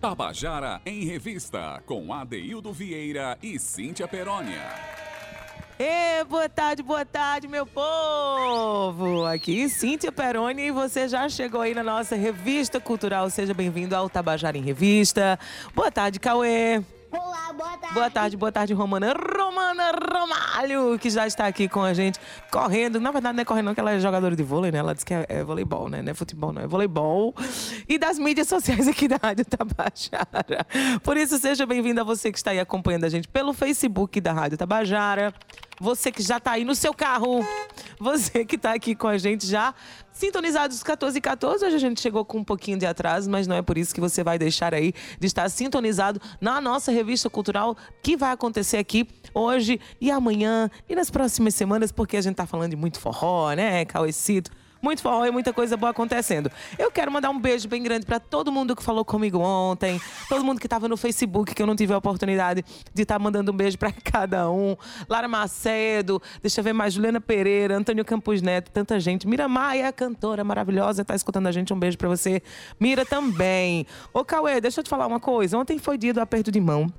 Tabajara em Revista, com Adeildo Vieira e Cíntia Perónia. Ê, boa tarde, boa tarde, meu povo! Aqui, Cíntia Peroni, e você já chegou aí na nossa revista cultural. Seja bem-vindo ao Tabajara em Revista. Boa tarde, Cauê. Olá, boa tarde. Boa tarde, boa tarde, Romana. Romana Romalho, que já está aqui com a gente, correndo. Na verdade, não é correndo, não, que ela é jogadora de vôlei, né? Ela disse que é, é voleibol, né? Não é futebol, não, é voleibol. E das mídias sociais aqui da Rádio Tabajara. Por isso, seja bem-vindo a você que está aí acompanhando a gente pelo Facebook da Rádio Tabajara. Você que já está aí no seu carro. Você que está aqui com a gente já sintonizado os 14 e 14. Hoje a gente chegou com um pouquinho de atraso, mas não é por isso que você vai deixar aí de estar sintonizado na nossa revista cultural que vai acontecer aqui hoje e amanhã e nas próximas semanas, porque a gente está falando de muito forró, né, Cauecito? Muito forró e muita coisa boa acontecendo. Eu quero mandar um beijo bem grande para todo mundo que falou comigo ontem, todo mundo que estava no Facebook, que eu não tive a oportunidade de estar tá mandando um beijo para cada um. Lara Macedo, deixa eu ver mais, Juliana Pereira, Antônio Campos Neto, tanta gente. Mira Maia, cantora maravilhosa, tá escutando a gente. Um beijo para você. Mira também. Ô, Cauê, deixa eu te falar uma coisa. Ontem foi dia do aperto de mão.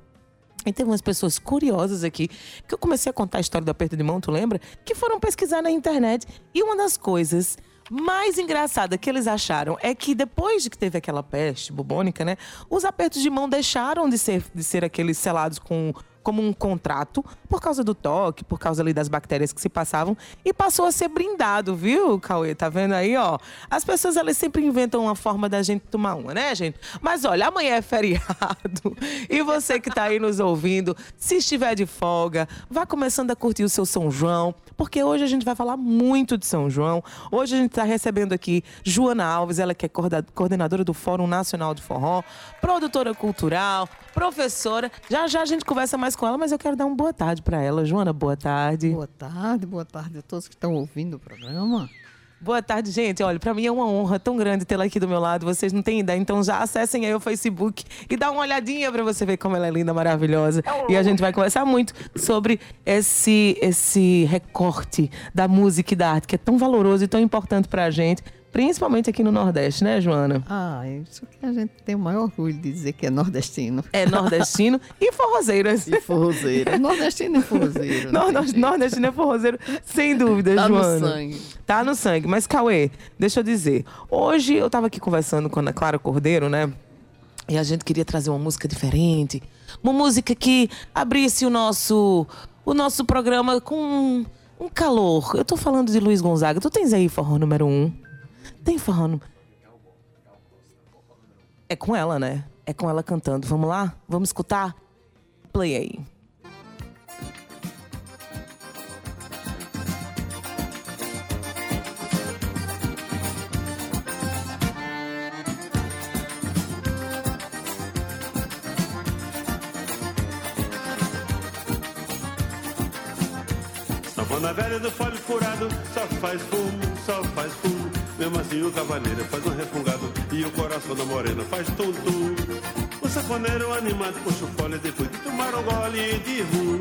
E teve umas pessoas curiosas aqui, que eu comecei a contar a história do aperto de mão, tu lembra? Que foram pesquisar na internet. E uma das coisas mais engraçada que eles acharam é que depois de que teve aquela peste bubônica, né, os apertos de mão deixaram de ser, de ser aqueles selados com como um contrato por causa do toque, por causa ali das bactérias que se passavam e passou a ser brindado, viu, Cauê? Tá vendo aí, ó? As pessoas elas sempre inventam uma forma da gente tomar uma, né, gente? Mas olha, amanhã é feriado e você que tá aí nos ouvindo, se estiver de folga, vá começando a curtir o seu São João, porque hoje a gente vai falar muito de São João. Hoje a gente está recebendo aqui Joana Alves, ela que é coordenadora do Fórum Nacional de Forró, produtora cultural, professora. Já já a gente conversa mais com ela, mas eu quero dar uma boa tarde para ela. Joana, boa tarde. Boa tarde, boa tarde a todos que estão ouvindo o programa. Boa tarde, gente. Olha, para mim é uma honra tão grande tê-la aqui do meu lado. Vocês não têm ideia. Então já acessem aí o Facebook e dá uma olhadinha para você ver como ela é linda, maravilhosa. E a gente vai conversar muito sobre esse esse recorte da música e da arte que é tão valoroso e tão importante para a gente Principalmente aqui no Nordeste, né, Joana? Ah, isso que a gente tem o maior orgulho de dizer que é nordestino. É nordestino e forrozeiras. E forrozeiro. Nordestino e forrozeiro. Nordestino, nordestino e forrozeiro, sem dúvida, tá Joana. Tá no sangue. Tá no sangue. Mas, Cauê, deixa eu dizer. Hoje eu tava aqui conversando com a Clara Cordeiro, né? E a gente queria trazer uma música diferente. Uma música que abrisse o nosso, o nosso programa com um calor. Eu tô falando de Luiz Gonzaga. Tu tens aí forró número um? Tem forró. É com ela, né? É com ela cantando. Vamos lá? Vamos escutar? Play aí. Sanfona velha do folho furado, só faz fumo, só faz fumo. Mesmo assim o cavaleiro faz um refungado e o coração da morena faz tum-tum. O safoneiro animado puxa o fole depois de tomar um gole de rum.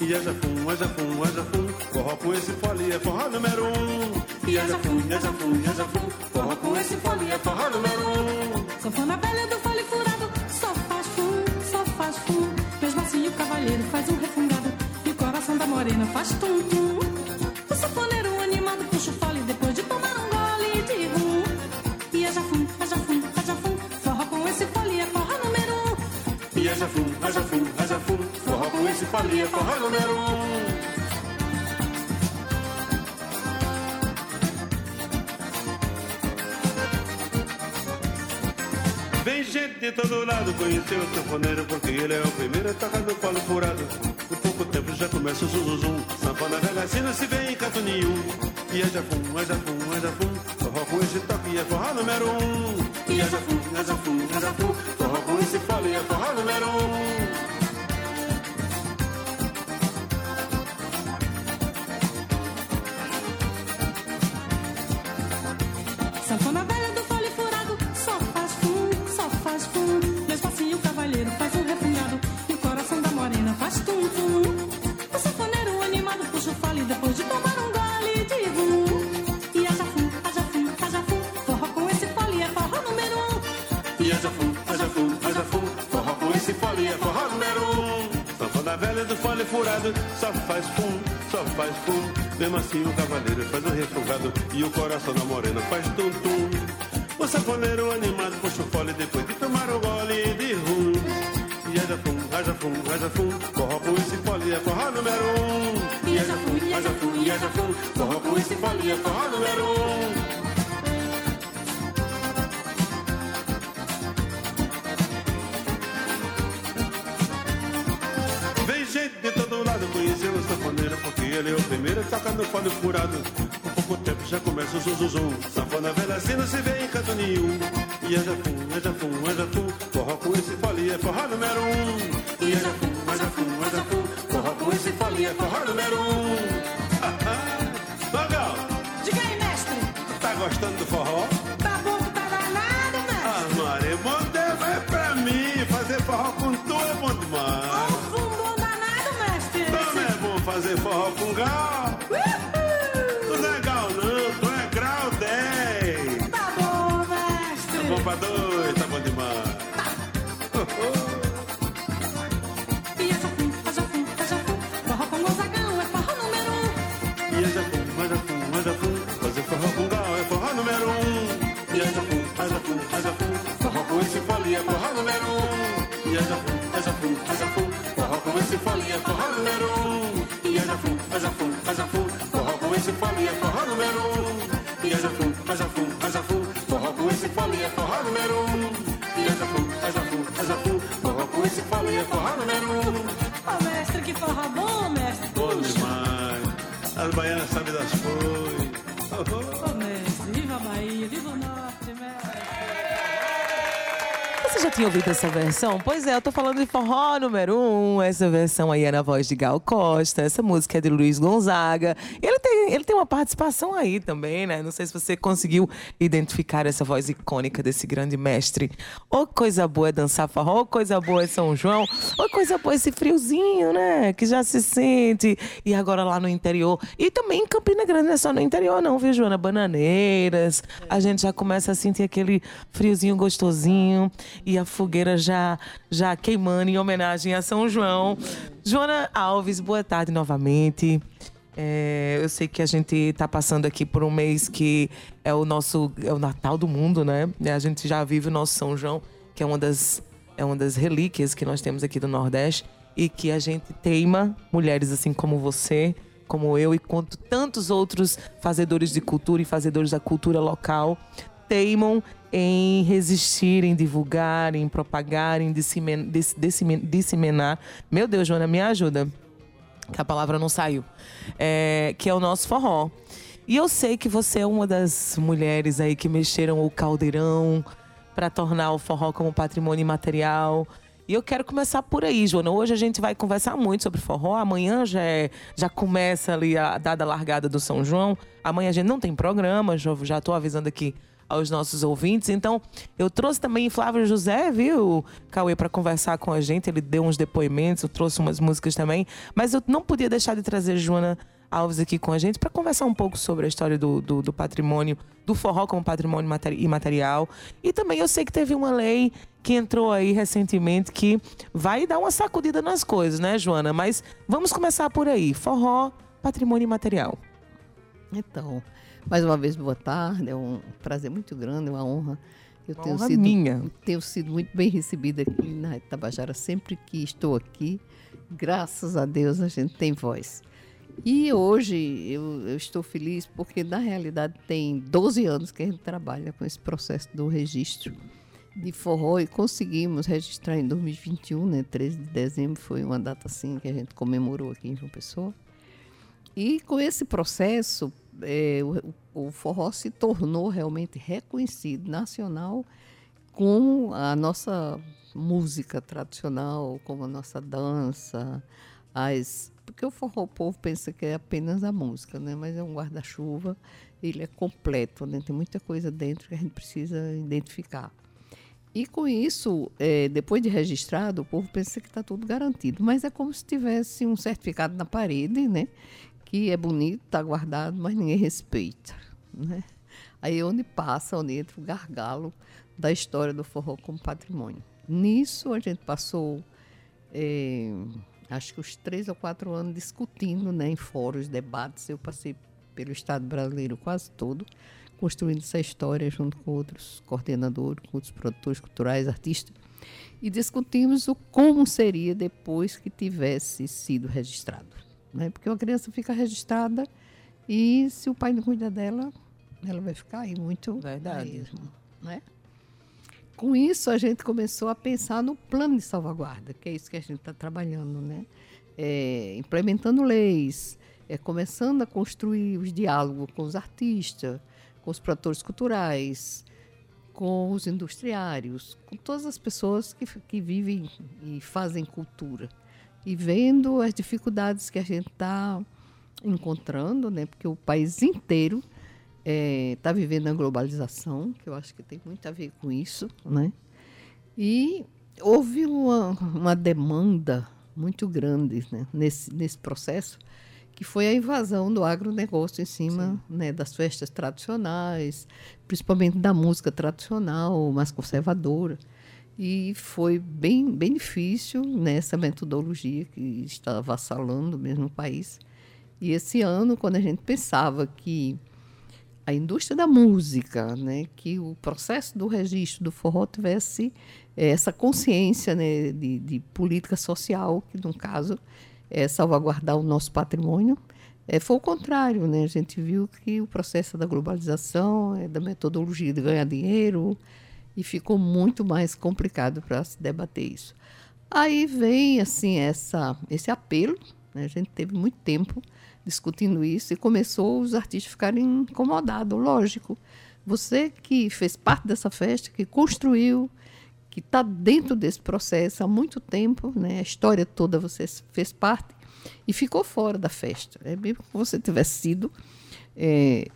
E aja fum, aja fum, aja fum, forró com esse fole é forró número um. E aja fum, aja fum, aja fum, forró com esse fole é forró número um. Sanfona velha do fole furado, só faz fum, só faz fum. Mesmo assim o cavaleiro faz um refungado e o coração da morena faz tum-tum. O safoneiro é forró número um. Vem gente de todo lado conhecer o sanfoneiro Porque ele é o primeiro a tocar no polo furado. Por pouco tempo já começa o zuzuzum Sanfona velha assim não se vê em canto nenhum. E é jafum, é jafum, é jafum. Forró com esse toque é forró número um. E é jafum, é jafum, é jafum. Forró com esse fole é forró número um faz o fu, faz o fu, faz. Forró com esse fole é forró número um. Sanfona velha do fole furado, só faz fum, só faz fum. Mesmo assim o cavaleiro faz o refogado e o coração da morena faz tum-tum. O sanfoneiro animado puxa o fole depois de tomar o gole de rum. E haja fum, haja fum, haja fum. Forró com esse fole é forró número um. E haja fum, haja fum, haja fum. Forró com esse fole é forró número um. Ele é o primeiro a tocar no fole furado. Com pouco tempo já começa o zum zum zum. Sanfona velha assim não se vê em canto nenhum. E haja fum, haja fum, haja fum. Forró com esse fole é forró número um. E haja fum, haja fum, haja fum. Forró com esse fole é forró número um. Magal, Diga aí, mestre. tá gostando do forró? Haja fum, haja fum, haja fum. Forró com esse fole é forró número um. Tinha ouvido essa versão? Pois é, eu tô falando de forró número um. Essa versão aí é na voz de Gal Costa. Essa música é de Luiz Gonzaga. Ele ele tem uma participação aí também, né? Não sei se você conseguiu identificar essa voz icônica desse grande mestre. Ô, coisa boa é dançar forró, ô, coisa boa é São João, ô, coisa boa é esse friozinho, né? Que já se sente. E agora lá no interior. E também em Campina Grande, não é só no interior, não, viu, Joana? Bananeiras. A gente já começa a sentir aquele friozinho gostosinho e a fogueira já, já queimando em homenagem a São João. Joana Alves, boa tarde novamente. É, eu sei que a gente está passando aqui por um mês que é o nosso é o Natal do mundo, né? A gente já vive o nosso São João, que é uma das é uma das relíquias que nós temos aqui do Nordeste e que a gente teima mulheres assim como você, como eu e quanto tantos outros fazedores de cultura e fazedores da cultura local teimam em resistir, em divulgar, em propagar, em dissimen- dis- dissimen- disseminar. Meu Deus, Joana, me ajuda que a palavra não saiu, é, que é o nosso forró. E eu sei que você é uma das mulheres aí que mexeram o caldeirão para tornar o forró como patrimônio imaterial. E eu quero começar por aí, Joana. Hoje a gente vai conversar muito sobre forró. Amanhã já, é- já começa ali a dada largada do São João. Amanhã a gente não tem programa, já, tô avisando aqui aos nossos ouvintes. Então, eu trouxe também Flávio José, viu, Cauê, para conversar com a gente. Ele deu uns depoimentos, eu trouxe umas músicas também. Mas eu não podia deixar de trazer Joana Alves aqui com a gente para conversar um pouco sobre a história do, do, do patrimônio, do forró como patrimônio materi- imaterial. E também eu sei que teve uma lei que entrou aí recentemente que vai dar uma sacudida nas coisas, né, Joana? Mas vamos começar por aí. Forró, patrimônio imaterial. Então, mais uma vez, boa tarde. É um prazer muito grande, uma honra. Eu tenho Honra sido, minha. tenho sido muito bem recebida aqui na Itabajara. Sempre que estou aqui, graças a Deus, a gente tem voz. E hoje eu, eu estou feliz porque, na realidade, tem 12 anos que a gente trabalha com esse processo do registro de forró e conseguimos registrar em 2021, né? 13 de dezembro foi uma data assim que a gente comemorou aqui em João Pessoa. E com esse processo, eh, o, o forró se tornou realmente reconhecido nacional com a nossa música tradicional, como a nossa dança, as porque o forró o povo pensa que é apenas a música, né? Mas é um guarda-chuva, ele é completo, né? Tem muita coisa dentro que a gente precisa identificar. E com isso, eh, depois de registrado, o povo pensa que está tudo garantido. Mas é como se tivesse um certificado na parede, né? Que é bonito, está guardado, mas ninguém respeita. Né? Aí é onde passa, onde entra o gargalo da história do forró como patrimônio. Nisso a gente passou eh, acho que os três ou quatro anos discutindo né, em fóruns, debates. Eu passei pelo Estado brasileiro quase todo, construindo essa história junto com outros coordenadores, com outros produtores culturais, artistas. E discutimos o como seria depois que tivesse sido registrado. Né? Porque uma criança fica registrada e se o pai não cuida dela, ela vai ficar aí muito. Verdade. aí, né? Com isso, a gente começou a pensar no plano de salvaguarda, que é isso que a gente está trabalhando, né? É, implementando leis, é, começando a construir os diálogos com os artistas, com os produtores culturais, com os industriários, com todas as pessoas que, que vivem e fazem cultura. E vendo as dificuldades que a gente está encontrando, né? porque o país inteiro está vivendo a globalização, que eu acho que tem muito a ver com isso. Né? E houve uma, uma demanda muito grande né? nesse, nesse processo, que foi a invasão do agronegócio em cima né, das festas tradicionais, principalmente da música tradicional, mais conservadora. E foi bem, bem difícil nessa metodologia que está avassalando mesmo o país. E esse ano, quando a gente pensava que a indústria da música, né, que o processo do registro do forró tivesse eh, essa consciência né, de, de política social, que no caso é salvaguardar o nosso patrimônio, é, foi o contrário. Né? A gente viu que o processo da globalização, é, da metodologia de ganhar dinheiro, e ficou muito mais complicado para se debater isso. Aí vem assim essa, esse apelo, né? a gente teve muito tempo discutindo isso e começou os artistas ficarem incomodados, lógico. Você que fez parte dessa festa, que construiu, que está dentro desse processo há muito tempo, né? a história toda você fez parte e ficou fora da festa. É mesmo que você tivesse sido é,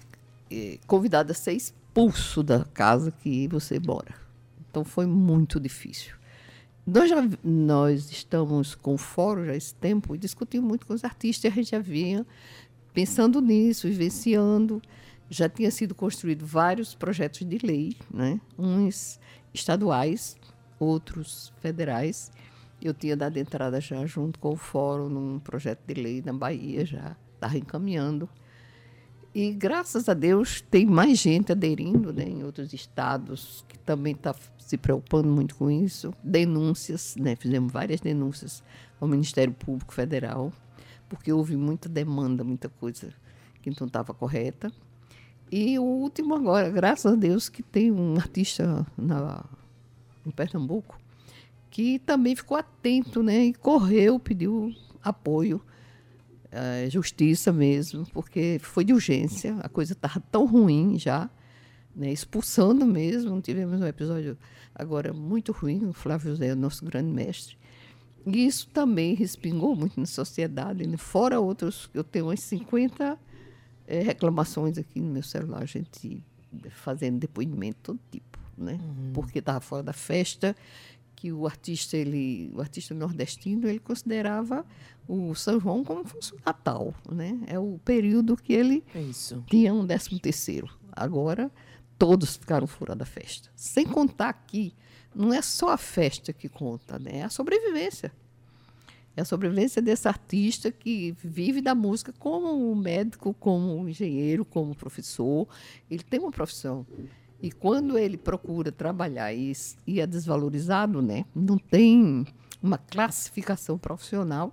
é, convidado a ser expulso da casa que você mora. Então foi muito difícil. Nós, já, nós estamos com o fórum já esse tempo e discutimos muito com os artistas a gente já vinha pensando nisso, vivenciando. Já tinha sido construído vários projetos de lei, né? uns estaduais, outros federais. Eu tinha dado entrada já junto com o fórum num projeto de lei na Bahia, já estava encaminhando. E graças a Deus tem mais gente aderindo né, em outros estados que também está se preocupando muito com isso. Denúncias, né, fizemos várias denúncias ao Ministério Público Federal, porque houve muita demanda, muita coisa que não estava correta. E o último agora, graças a Deus, que tem um artista na, em Pernambuco que também ficou atento né, e correu, pediu apoio uh, justiça mesmo, porque foi de urgência, a coisa estava tão ruim já, né, expulsando mesmo. Tivemos um episódio agora muito ruim, o Flávio José, nosso grande mestre. E isso também respingou muito na sociedade, né? fora outros, eu tenho umas 50 é, reclamações aqui no meu celular, a gente fazendo depoimento todo tipo, né? Uhum. Porque estava fora da festa que o artista ele o artista nordestino ele considerava o São João como fosse o Natal né? É o período que ele É tinha um décimo terceiro. Agora todos ficaram fora da festa. Sem contar que não é só a festa que conta né? É a sobrevivência. É a sobrevivência desse artista que vive da música como um médico como um engenheiro como um professor. Ele tem uma profissão e quando ele procura trabalhar e, e é desvalorizado, né, não tem uma classificação profissional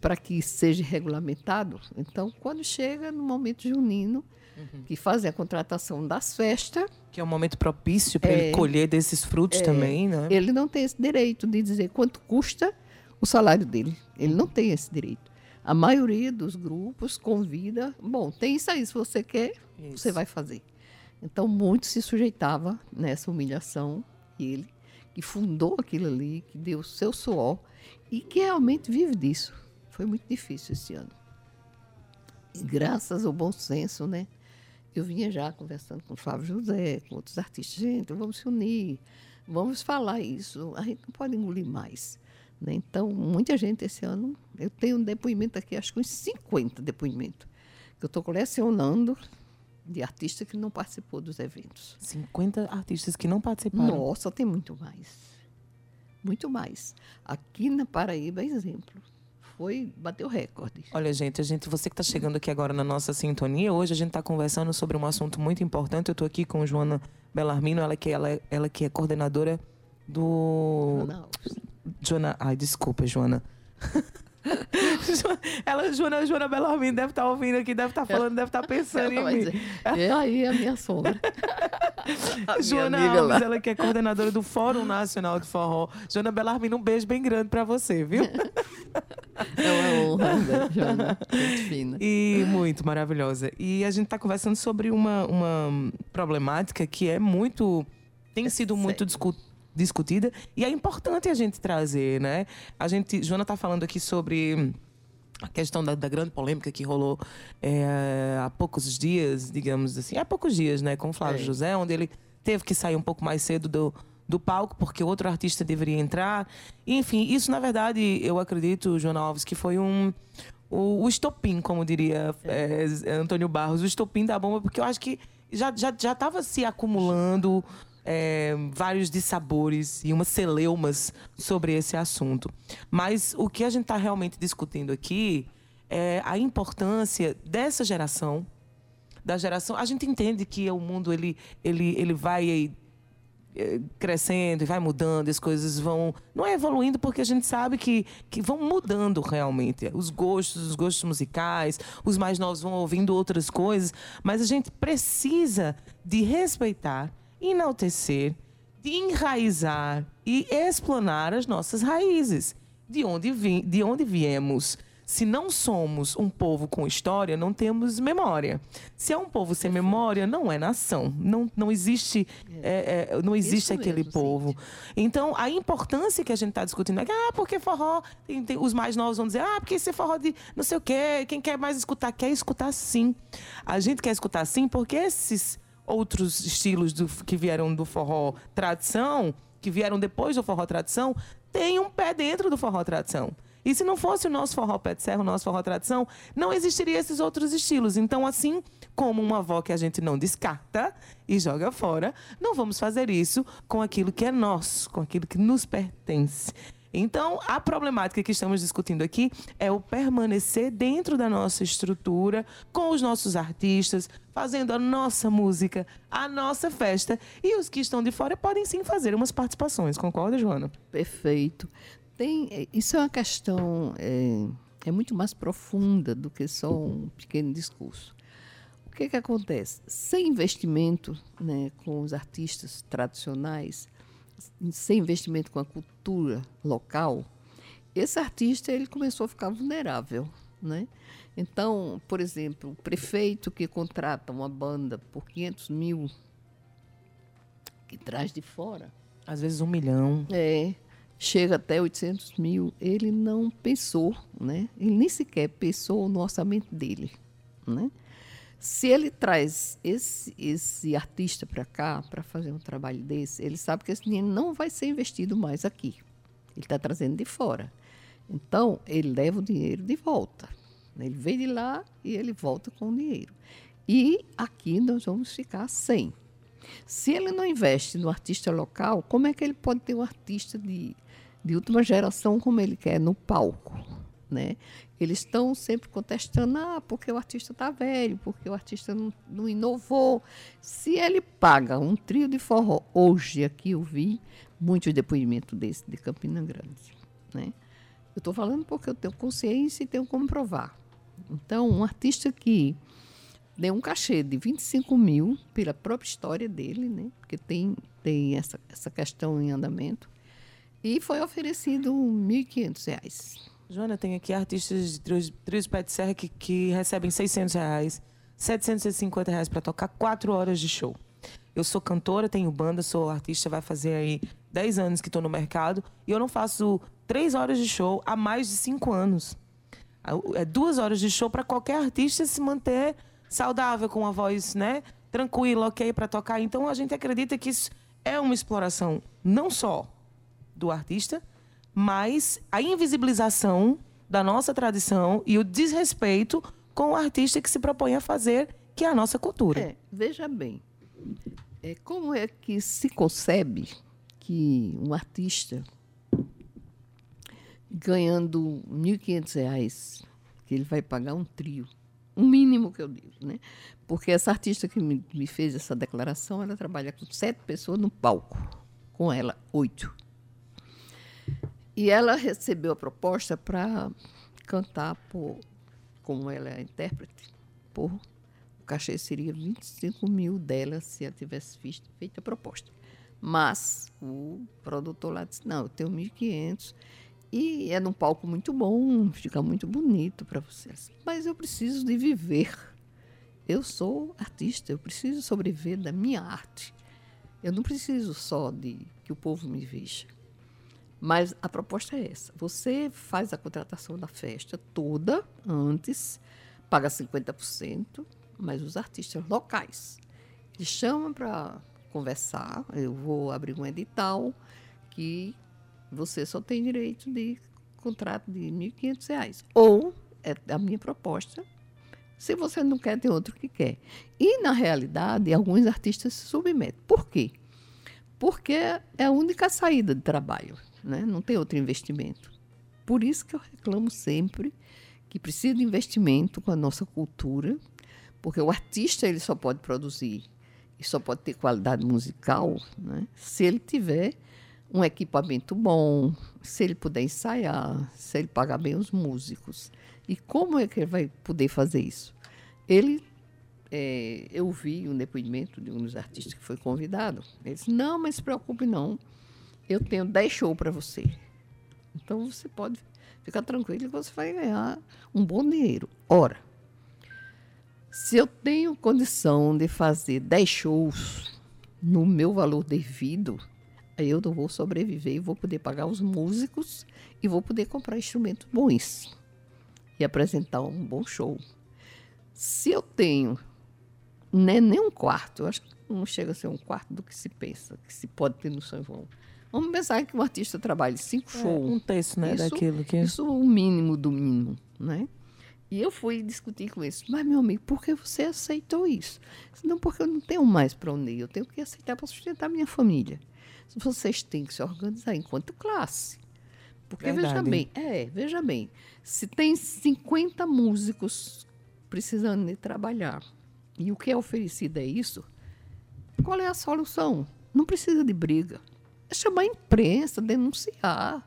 para que seja regulamentado. Então, quando chega no momento junino, uhum. que fazem a contratação das festas. Que é um momento propício para é, ele colher desses frutos é, também, né? Ele não tem esse direito de dizer quanto custa o salário dele. Ele não tem esse direito. A maioria dos grupos convida, bom, tem isso aí, se você quer, isso. você vai fazer. Então, muito se sujeitava nessa humilhação, ele, que fundou aquilo ali, que deu o seu suor e que realmente vive disso. Foi muito difícil esse ano. E graças ao bom senso, né? Eu vinha já conversando com o Flávio José, com outros artistas. Gente, vamos se unir, vamos falar isso. A gente não pode engolir mais. Né? Então, muita gente esse ano, eu tenho um depoimento aqui, acho que uns 50 depoimentos, que eu estou colecionando de artista que não participou dos eventos. 50 artistas que não participaram? Nossa, tem muito mais. Muito mais. Aqui na Paraíba, exemplo. foi bateu recorde. Olha, gente, a gente, você que está chegando aqui agora na nossa sintonia, hoje a gente está conversando sobre um assunto muito importante. Eu estou aqui com Joana Belarmino, ela que ela, ela que é coordenadora do Joana, ai, desculpa, Joana. ela, Joana, Joana Belarmino deve estar ouvindo aqui, deve estar falando, deve estar pensando ela vai em mim. dizer, é aí a minha sogra. A Joana Alves, lá. ela que é coordenadora do Fórum Nacional de Forró. Joana Belarmino, um beijo bem grande para você, viu? É uma honra, né, Joana? Gente fina. E muito maravilhosa. E a gente está conversando sobre uma, uma problemática que é muito. tem sido muito discu- discutida e é importante a gente trazer, né? A gente. Joana está falando aqui sobre a questão da, da grande polêmica que rolou é, há poucos dias, digamos assim, há poucos dias, né, com o Flávio É. José, onde ele teve que sair um pouco mais cedo do, do palco porque outro artista deveria entrar. Enfim, isso na verdade eu acredito, Joana Alves, que foi um o, o estopim, como diria é, Antônio Barros, o estopim da bomba, porque eu acho que já já já estava se acumulando é, vários dissabores e umas celeumas sobre esse assunto. Mas o que a gente está realmente discutindo aqui é a importância dessa geração, da geração. A gente entende que o mundo ele, ele, ele vai eh, crescendo e vai mudando, as coisas vão. Não é evoluindo porque a gente sabe que, que vão mudando realmente. Os gostos, os gostos musicais, os mais novos vão ouvindo outras coisas, mas a gente precisa de respeitar, enaltecer, de enraizar e explanar as nossas raízes. De onde, vi, de onde viemos. Se não somos um povo com história, não temos memória. Se é um povo sem memória, não é nação. Não, não existe, é, é, não existe Isso aquele mesmo, povo. Então, a importância que a gente está discutindo é que, ah, porque forró. tem- tem- os mais novos vão dizer, ah, porque esse forró de não sei o quê. Quem quer mais escutar, quer escutar sim. A gente quer escutar sim, porque esses outros estilos do- que vieram do forró tradição, que vieram depois do forró tradição, têm um pé dentro do forró tradição. E se não fosse o nosso forró pé de serra, o nosso forró tradição, não existiria esses outros estilos. Então, assim como uma avó que a gente não descarta e joga fora, não vamos fazer isso com aquilo que é nosso, com aquilo que nos pertence. Então, a problemática que estamos discutindo aqui é o permanecer dentro da nossa estrutura, com os nossos artistas, fazendo a nossa música, a nossa festa. E os que estão de fora podem sim fazer umas participações, concorda, Joana? Perfeito. Tem, é, isso é uma questão é, é muito mais profunda do que só um pequeno discurso. O que, que acontece? Sem investimento né, com os artistas tradicionais, sem investimento com a cultura local, esse artista ele começou a ficar vulnerável. Né? Então, por exemplo, o prefeito que contrata uma banda por 500 mil, que traz de fora, Às vezes um milhão. é, chega até 800 mil. Ele não pensou, né? Ele nem sequer pensou no orçamento dele, né? Se ele traz esse, esse artista para cá para fazer um trabalho desse, ele sabe que esse dinheiro não vai ser investido mais aqui. Ele está trazendo de fora. Então, ele leva o dinheiro de volta. Ele vem de lá e ele volta com o dinheiro. E aqui nós vamos ficar sem. Se ele não investe no artista local, como é que ele pode ter um artista de, de última geração como ele quer no palco? Né? Eles estão sempre contestando, ah, porque o artista está velho, porque o artista não, não inovou. Se ele paga um trio de forró, hoje aqui eu vi muitos depoimentos desse de Campina Grande. Né? Eu estou falando porque eu tenho consciência e tenho como provar. Então, um artista que deu um cachê de 25 mil pela própria história dele, né? Porque tem, tem essa, essa questão em andamento. E foi oferecido 1.500 reais. Joana, tem aqui artistas de trios, trios pé de serra que, que recebem 600 reais, 750 reais para tocar quatro horas de show. Eu sou cantora, tenho banda, sou artista, vai fazer aí 10 anos que estou no mercado e eu não faço três horas de show há mais de cinco anos. É duas horas de show para qualquer artista se manter saudável, com a voz né, tranquila, ok, para tocar. Então a gente acredita que isso é uma exploração não só do artista, mas a invisibilização da nossa tradição e o desrespeito com o artista que se propõe a fazer, que é a nossa cultura. É, veja bem, é, como é que se concebe que um artista ganhando R$ 1.500, que ele vai pagar um trio. O mínimo que eu digo, né? Porque essa artista que me, me fez essa declaração, ela trabalha com sete pessoas no palco. Com ela, oito. E ela recebeu a proposta para cantar por, como ela é intérprete, por o cachê seria 25 mil dela se ela tivesse visto, feito a proposta. Mas o produtor lá disse, não, eu tenho 1.500 e é num palco muito bom, fica muito bonito para vocês. Mas eu preciso de viver. Eu sou artista, eu preciso sobreviver da minha arte. Eu não preciso só de que o povo me veja. Mas a proposta é essa. Você faz a contratação da festa toda antes, paga 50%, mas os artistas locais. Eles chamam para conversar, eu vou abrir um edital que você só tem direito de contrato de R$ 1.500. Ou, é a minha proposta, se você não quer, tem outro que quer. E, na realidade, alguns artistas se submetem. Por quê? Porque é a única saída de trabalho, né? não tem outro investimento. Por isso que eu reclamo sempre que precisa de investimento com a nossa cultura, porque o artista ele só pode produzir e só pode ter qualidade musical né? se ele tiver um equipamento bom, se ele puder ensaiar, se ele pagar bem os músicos. E como é que ele vai poder fazer isso? Ele, é, eu vi um depoimento de um dos artistas que foi convidado. Ele disse: Não, mas se preocupe, não. Eu tenho 10 shows para você. Então você pode ficar tranquilo que você vai ganhar um bom dinheiro. Ora, se eu tenho condição de fazer 10 shows no meu valor devido, Aí eu não vou sobreviver e vou poder pagar os músicos e vou poder comprar instrumentos bons e apresentar um bom show. Se eu tenho né, nem um quarto, acho que não chega a ser um quarto do que se pensa, que se pode ter no São João. Vamos pensar que um artista trabalhe cinco É, shows. um terço, né, Isso- daquilo que... Isso o mínimo do mínimo, né? E eu fui discutir com isso. Mas, meu amigo, por que você aceitou isso? Não, porque eu não tenho mais para onde ir. Eu tenho que aceitar para sustentar minha família. Vocês têm que se organizar enquanto classe. Porque, veja Verdade. bem, é, veja bem, se tem 50 músicos precisando de trabalhar e o que é oferecido é isso, qual é a solução? Não precisa de briga. É chamar a imprensa, denunciar.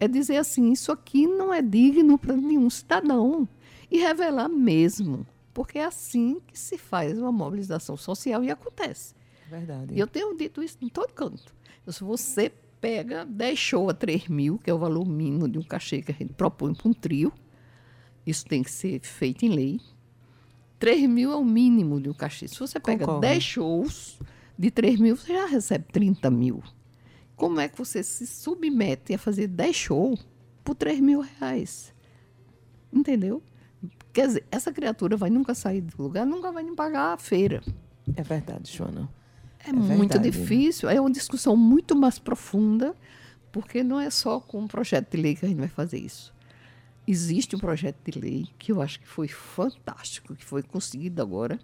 É dizer assim, isso aqui não é digno para nenhum cidadão. E revelar mesmo. Porque é assim que se faz uma mobilização social e acontece. Verdade. E eu tenho dito isso em todo canto. Se você pega 10 shows a 3 mil, que é o valor mínimo de um cachê que a gente propõe para um trio, isso tem que ser feito em lei. 3 mil é o mínimo de um cachê. Se você pega Concordo. 10 shows de 3 mil, você já recebe 30 mil. Como é que você se submete a fazer 10 shows por 3 mil reais? Entendeu? Quer dizer, essa criatura vai nunca sair do lugar, nunca vai nem pagar a feira. É verdade, Joana. É, muito verdade. difícil, é uma discussão muito mais profunda, porque não é só com um projeto de lei que a gente vai fazer isso. Existe um projeto de lei que eu acho que foi fantástico, que foi conseguido agora.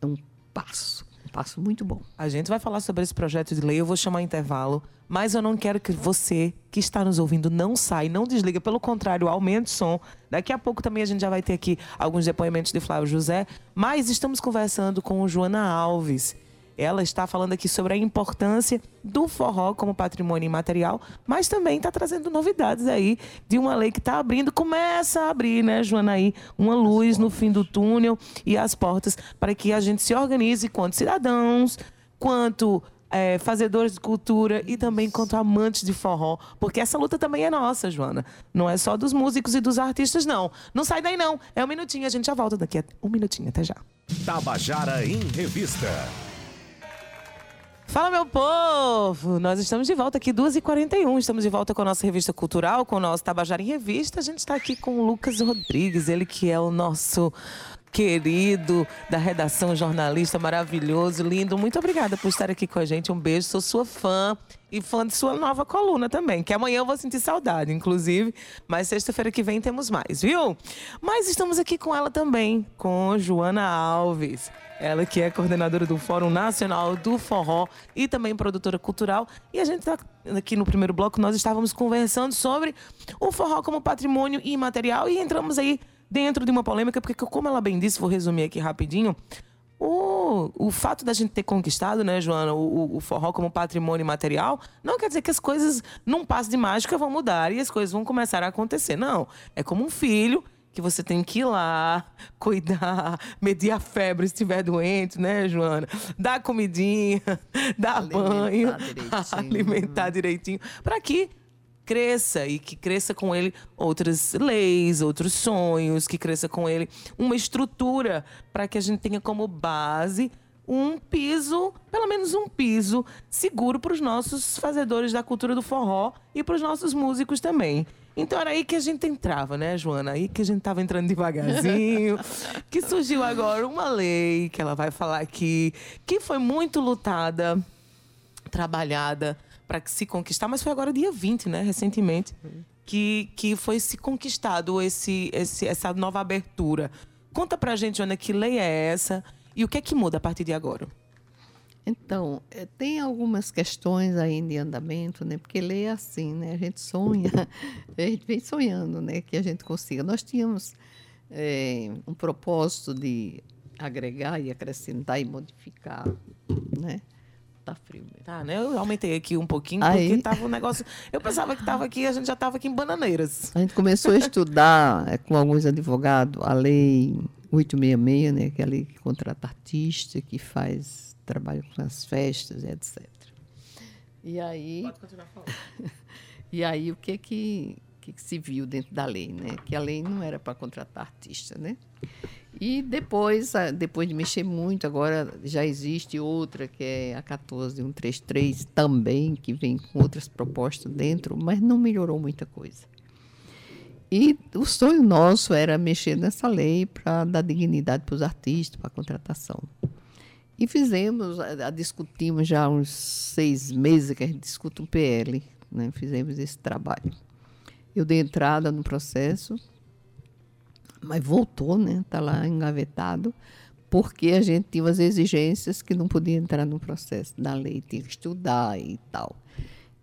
É um passo, um passo muito bom. A gente vai falar sobre esse projeto de lei, eu vou chamar intervalo, mas eu não quero que você que está nos ouvindo não saia, não desliga, pelo contrário, aumente o som. Daqui a pouco também a gente já vai ter aqui alguns depoimentos de Flávio José, mas estamos conversando com Joana Alves. Ela está falando aqui sobre a importância do forró como patrimônio imaterial, mas também está trazendo novidades aí de uma lei que está abrindo, começa a abrir, né, Joana, aí, uma luz no fim do túnel e as portas para que a gente se organize quanto cidadãos, quanto é, fazedores de cultura e também quanto amantes de forró, porque essa luta também é nossa, Joana. Não é só dos músicos e dos artistas, não. Não sai daí, não. É um minutinho, a gente já volta daqui a um minutinho, até já. Tabajara em Revista. Fala, meu povo! Nós estamos de volta aqui, 2h41. Estamos de volta com a nossa revista cultural, com o nosso Tabajara em Revista. A gente está aqui com o Lucas Rodrigues, ele que é o nosso querido da redação jornalista maravilhoso, lindo. Muito obrigada por estar aqui com a gente. Um beijo, sou sua fã e fã de sua nova coluna também, que amanhã eu vou sentir saudade, inclusive, mas sexta-feira que vem temos mais, viu? Mas estamos aqui com ela também, com Joana Alves. Ela que é coordenadora do Fórum Nacional do Forró e também produtora cultural. E a gente está aqui no primeiro bloco, nós estávamos conversando sobre o forró como patrimônio imaterial e entramos aí dentro de uma polêmica, porque como ela bem disse, vou resumir aqui rapidinho, o, o fato da gente ter conquistado, né, Joana, o, o forró como patrimônio imaterial, não quer dizer que as coisas, num passo de mágica, vão mudar e as coisas vão começar a acontecer. Não. É como um filho que você tem que ir lá, cuidar, medir a febre se estiver doente, né, Joana? Dar comidinha, dar Alimentar banho, direitinho. alimentar direitinho, para que cresça e que cresça com ele outras leis, outros sonhos, que cresça com ele uma estrutura para que a gente tenha como base um piso, pelo menos um piso seguro para os nossos fazedores da cultura do forró e para os nossos músicos também. Então era aí que a gente entrava, né, Joana? Aí que a gente tava entrando devagarzinho. que surgiu agora uma lei que ela vai falar aqui, que foi muito lutada, trabalhada para se conquistar, mas foi agora dia 20, né, recentemente, que, que foi se conquistado esse, esse, essa nova abertura. Conta pra gente, Joana, que lei é essa e o que é que muda a partir de agora? Então, eh, tem algumas questões ainda em andamento, né? Porque lei é assim, né? A gente sonha, a gente vem sonhando, né? Que a gente consiga. Nós tínhamos eh, um propósito de agregar e acrescentar e modificar, né? Tá frio mesmo. Tá, né? Eu aumentei aqui um pouquinho, Aí- porque tava um negócio. Eu pensava que tava aqui, a gente já tava aqui em Bananeiras. A gente começou a estudar eh, com alguns advogados a lei 866, né, que é a lei que contrata artista, que faz trabalho com as festas, etc. E aí, Pode continuar falando. e aí o que que, que que se viu dentro da lei, né? Que a lei não era para contratar artista, né? E depois, depois de mexer muito, agora já existe outra, que é a 14133 também, que vem com outras propostas dentro, mas não melhorou muita coisa. E o sonho nosso era mexer nessa lei para dar dignidade para os artistas, para a contratação. E fizemos, a, a- discutimos já há uns seis meses que a gente discute um PL, né? fizemos esse trabalho. Eu dei entrada no processo, mas voltou, né? Está lá engavetado, porque a gente tinha as exigências que não podia entrar no processo da lei, tinha que estudar e tal.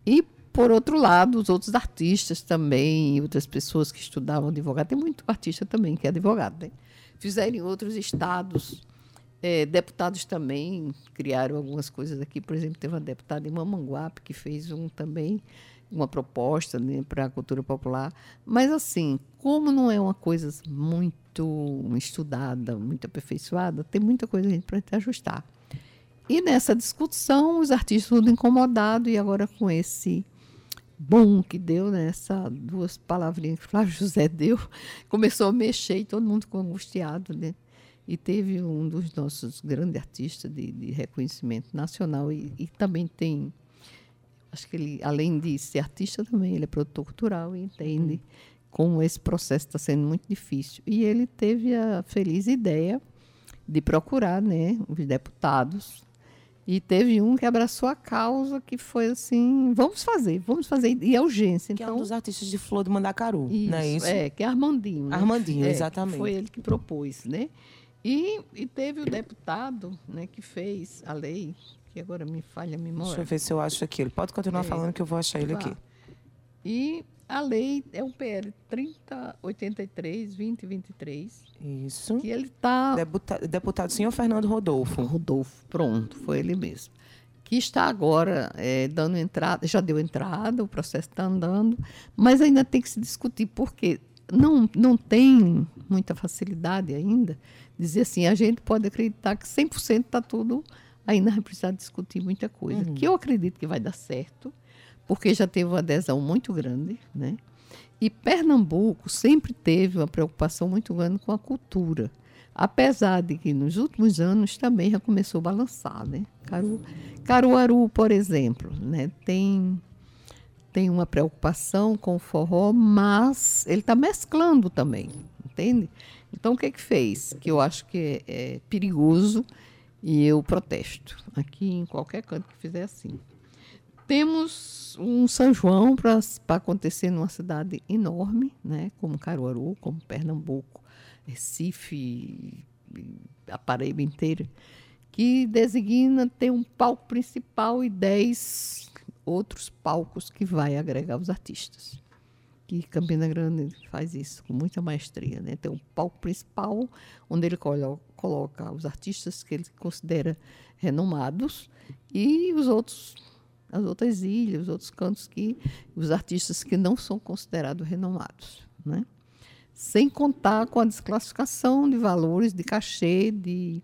E, por outro lado, os outros artistas também, outras pessoas que estudavam advogado, tem muito artista também que é advogado, né? Fizeram em outros estados, eh, deputados também criaram algumas coisas aqui. Por exemplo, teve uma deputada em Mamanguape que fez um também, uma proposta né, para a cultura popular. Mas, assim, como não é uma coisa muito estudada, muito aperfeiçoada, tem muita coisa para a gente ajustar. E nessa discussão, os artistas tudo incomodados, e agora com esse bom que deu, né? Essa duas palavrinhas que Flávio José deu, começou a mexer e todo mundo ficou angustiado, né? E teve um dos nossos grandes artistas de, de reconhecimento nacional e, e também tem, acho que ele, além de ser artista também, ele é produtor cultural e entende como esse processo está sendo muito difícil. E ele teve a feliz ideia de procurar, né, os deputados e teve um que abraçou a causa, que foi assim, vamos fazer, vamos fazer, e é urgência. Que é então, um dos artistas de Flor de Mandacaru, isso, não é isso? É, que é Armandinho. né? Armandinho, É, exatamente. Foi ele que propôs, né? E, e teve o deputado né, que fez a lei, que agora me falha a Deixa eu memória. ver se eu acho aqui. Ele pode continuar É. falando que eu vou achar ele aqui. E a lei é o PL 3083, 2023, Isso. que ele está Deputado, deputado senhor Fernando Rodolfo. Rodolfo, pronto, foi ele mesmo. Que está agora eh, dando entrada, já deu entrada, o processo está andando, mas ainda tem que se discutir, porque não, não tem muita facilidade ainda dizer assim, a gente pode acreditar que 100% está tudo, ainda vai precisar discutir muita coisa, que eu acredito que vai dar certo, porque já teve uma adesão muito grande, né? E Pernambuco sempre teve uma preocupação muito grande com a cultura. Apesar de que nos últimos anos também já começou a balançar, né? Caru, Caruaru, por exemplo, né? tem, tem uma preocupação com o forró, mas ele está mesclando também. entende? Então, o que é que fez? Que eu acho que é, é perigoso e eu protesto aqui em qualquer canto que fizer assim. Temos um São João para acontecer numa cidade enorme, né, como Caruaru, como Pernambuco, Recife, a Paraíba inteira, que designa ter um palco principal e dez outros palcos que vai agregar os artistas. Que Campina Grande faz isso com muita maestria, né? Tem um palco principal onde ele colo coloca os artistas que ele considera renomados e os outros as outras ilhas, os outros cantos que os artistas que não são considerados renomados, né? Sem contar com a desclassificação de valores, de cachê, de,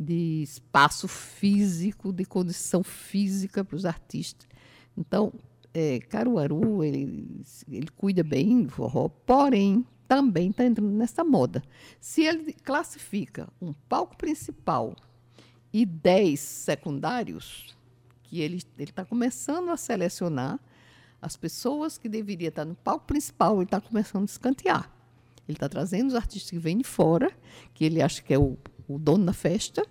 de espaço físico, de condição física para os artistas. Então, é, Caruaru, ele, ele cuida bem do forró, porém, também está entrando nessa moda. Se ele classifica um palco principal e dez secundários, que ele está começando a selecionar as pessoas que deveriam estar no palco principal, ele está começando a escantear. Ele está trazendo os artistas que vêm de fora, que ele acha que é o, o dono da festa,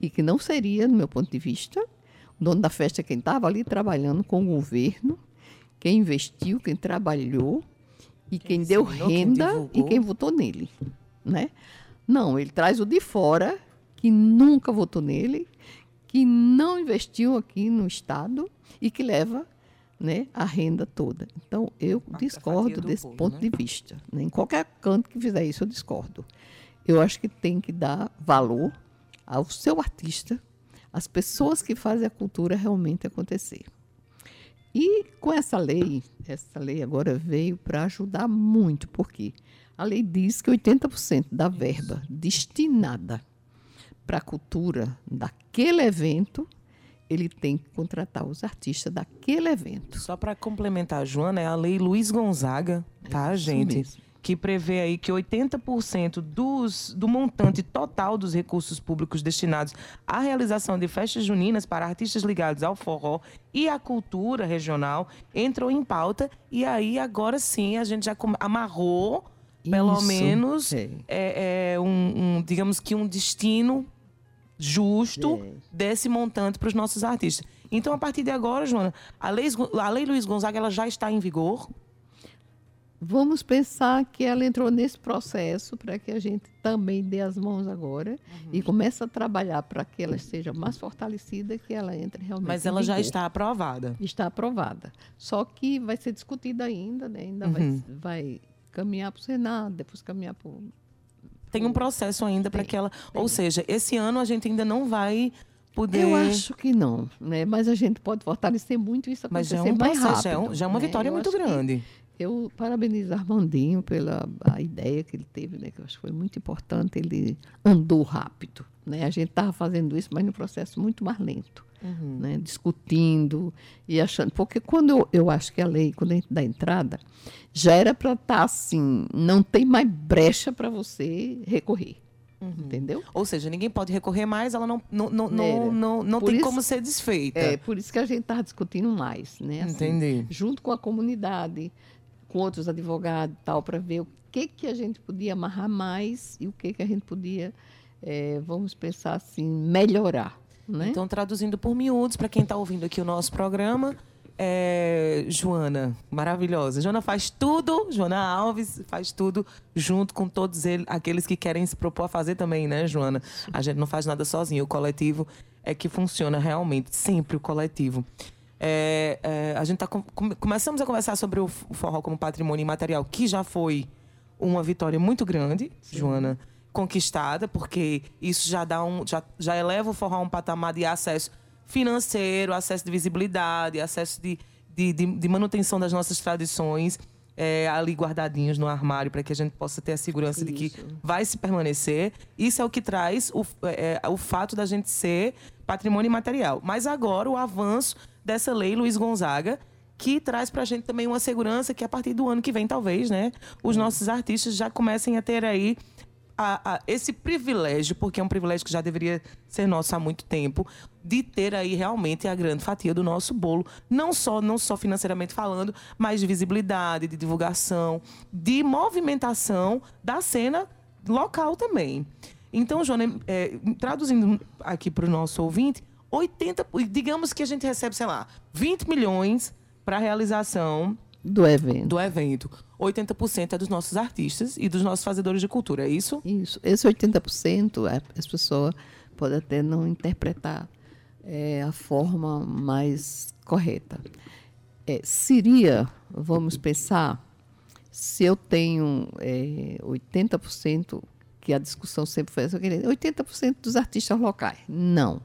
e que não seria, no meu ponto de vista, o dono da festa é quem estava ali trabalhando com o governo, quem investiu, quem trabalhou e quem, quem deu renda quem e quem votou nele, né? Não, ele traz o de fora que nunca votou nele, que não investiu aqui no estado e que leva né, a renda toda. Então, eu a discordo desse povo, ponto né? de vista. Né? Em qualquer canto que fizer isso, eu discordo. Eu acho que tem que dar valor ao seu artista, as pessoas que fazem a cultura realmente acontecer. E com essa lei, essa lei agora veio para ajudar muito, porque a lei diz que 80% da verba destinada para a cultura daquele evento, ele tem que contratar os artistas daquele evento. Só para complementar, Joana, é a lei Luiz Gonzaga, tá, é gente? Mesmo que prevê aí que 80% dos, do montante total dos recursos públicos destinados à realização de festas juninas para artistas ligados ao forró e à cultura regional entrou em pauta e aí agora sim a gente já amarrou pelo Isso. menos é. É, é um, um, digamos que um destino justo é. desse montante para os nossos artistas. Então, a partir de agora, Joana, a lei, a lei Luiz Gonzaga ela já está em vigor, Vamos pensar que ela entrou nesse processo para que a gente também dê as mãos agora uhum. e comece a trabalhar para que ela seja mais fortalecida, que ela entre realmente. Mas ela já está aprovada. Está aprovada. Só que vai ser discutida ainda, né? Ainda uhum. vai, vai caminhar para o Senado, depois caminhar para tem um processo ainda para que ela. Tem. Ou seja, esse ano a gente ainda não vai poder. Eu acho que não, né? Mas a gente pode fortalecer muito isso acontecer Mas já é um mais processo, rápido. Já é, um, já é uma né? vitória eu muito grande. Eu parabenizo Armandinho pela a ideia que ele teve, né, que eu acho que foi muito importante. Ele andou rápido. Né? A gente estava fazendo isso, mas no processo muito mais lento. Uhum. Né? Discutindo e achando. Porque quando eu, eu acho que a lei, quando a gente dá entrada, já era para estar tá assim: não tem mais brecha para você recorrer. Uhum. Entendeu? Ou seja, ninguém pode recorrer mais, ela não, não, não, não, não, não tem isso, como ser desfeita. É, por isso que a gente está discutindo mais, né? Assim, Entendi. Junto com a comunidade, com outros advogados tal, para ver o que, que a gente podia amarrar mais e o que, que a gente podia, é, vamos pensar assim, melhorar. Né? Então, traduzindo por miúdos, para quem está ouvindo aqui o nosso programa, é, Joana, maravilhosa. Joana faz tudo, Joana Alves faz tudo junto com todos eles, aqueles que querem se propor a fazer também, né, Joana? A gente não faz nada sozinho, o coletivo é que funciona realmente, sempre o coletivo. É, é, a gente tá com, começamos a conversar sobre o forró como patrimônio imaterial, que já foi uma vitória muito grande, Sim. Joana, conquistada, porque isso já dá um, já, já eleva o forró a um patamar de acesso financeiro, acesso de visibilidade, acesso de, de, de, de manutenção das nossas tradições. É, ali guardadinhos no armário para que a gente possa ter a segurança Isso. de que vai se permanecer. Isso é o que traz o, é, é, o fato da gente ser patrimônio imaterial. Mas agora o avanço dessa lei Luiz Gonzaga, que traz para a gente também uma segurança que a partir do ano que vem, talvez, né, os nossos artistas já comecem a ter aí a- a- esse privilégio, porque é um privilégio que já deveria ser nosso há muito tempo, de ter aí realmente a grande fatia do nosso bolo, não só não só financeiramente falando, mas de visibilidade, de divulgação, de movimentação da cena local também. Então, Joana, é, traduzindo aqui para o nosso ouvinte, 80, digamos que a gente recebe, sei lá, 20 milhões para realização Do evento. do evento. 80% é dos nossos artistas e dos nossos fazedores de cultura, é isso? Isso. Esse 80%, é, as pessoas podem até não interpretar é, a forma mais correta. É, seria, vamos pensar, se eu tenho é, 80%, que a discussão sempre foi essa, eu queria 80% dos artistas locais. Não.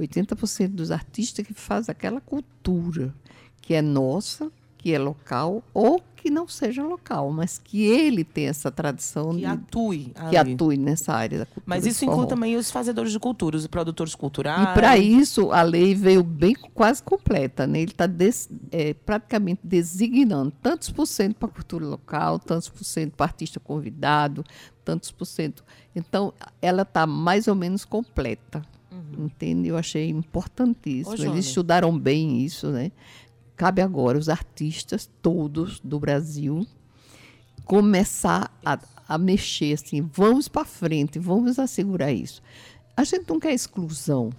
80% dos artistas que fazem aquela cultura que é nossa, que é local, ou que não seja local, mas que ele tem essa tradição Que de, atue que ali. atue nessa área da cultura. Mas isso inclui também os fazedores de cultura, os produtores culturais. E para isso, a lei veio bem quase completa. Né? Ele está praticamente designando tantos por cento para a cultura local, tantos por cento para artista convidado, tantos por cento. Então, ela está mais ou menos completa. Entende? Eu achei importantíssimo. Uhum. Ô. Eles estudaram bem isso, né? Cabe agora os artistas todos do Brasil começar a, a mexer assim, vamos para frente, vamos assegurar isso. A gente não quer exclusão,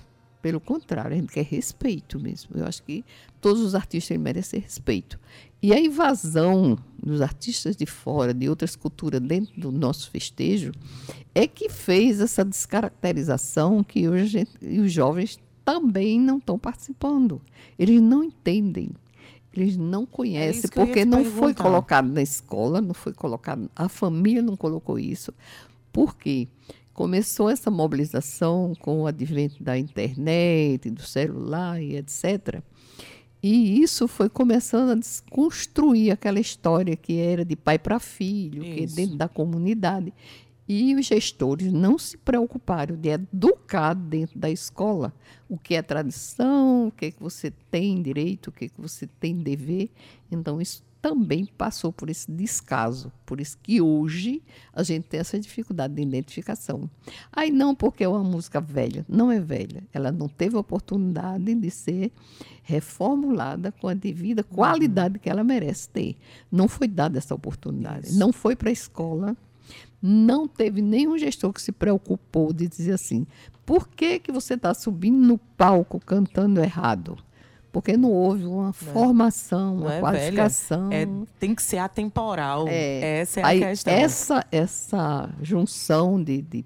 pelo contrário, a gente quer respeito mesmo. Eu acho que todos os artistas merecem respeito. E a invasão dos artistas de fora, de outras culturas dentro do nosso festejo, é que fez essa descaracterização que hoje gente, os jovens também não estão participando. Eles não entendem. Eles não conhecem, que eu ia porque não foi perguntar. colocado na escola, não foi colocado, a família não colocou isso. Por quê? Começou essa mobilização com o advento da internet, do celular e etc. E isso foi começando a desconstruir aquela história que era de pai para filho, que é Isso. dentro da comunidade. E os gestores não se preocuparam de educar dentro da escola o que é tradição, o que, é que você tem direito, o que, é que você tem dever. Então, isso também passou por esse descaso. Por isso que hoje a gente tem essa dificuldade de identificação. Aí não porque é uma música velha. Não é velha. Ela não teve oportunidade de ser reformulada com a devida qualidade que ela merece ter. Não foi dada essa oportunidade. Não foi para a escola. Não teve nenhum gestor que se preocupou de dizer assim: por que, que você está subindo no palco cantando errado? Porque não houve uma formação, Não uma é qualificação. É, tem que ser atemporal. É, Essa é aí, a questão. Essa, essa junção de, de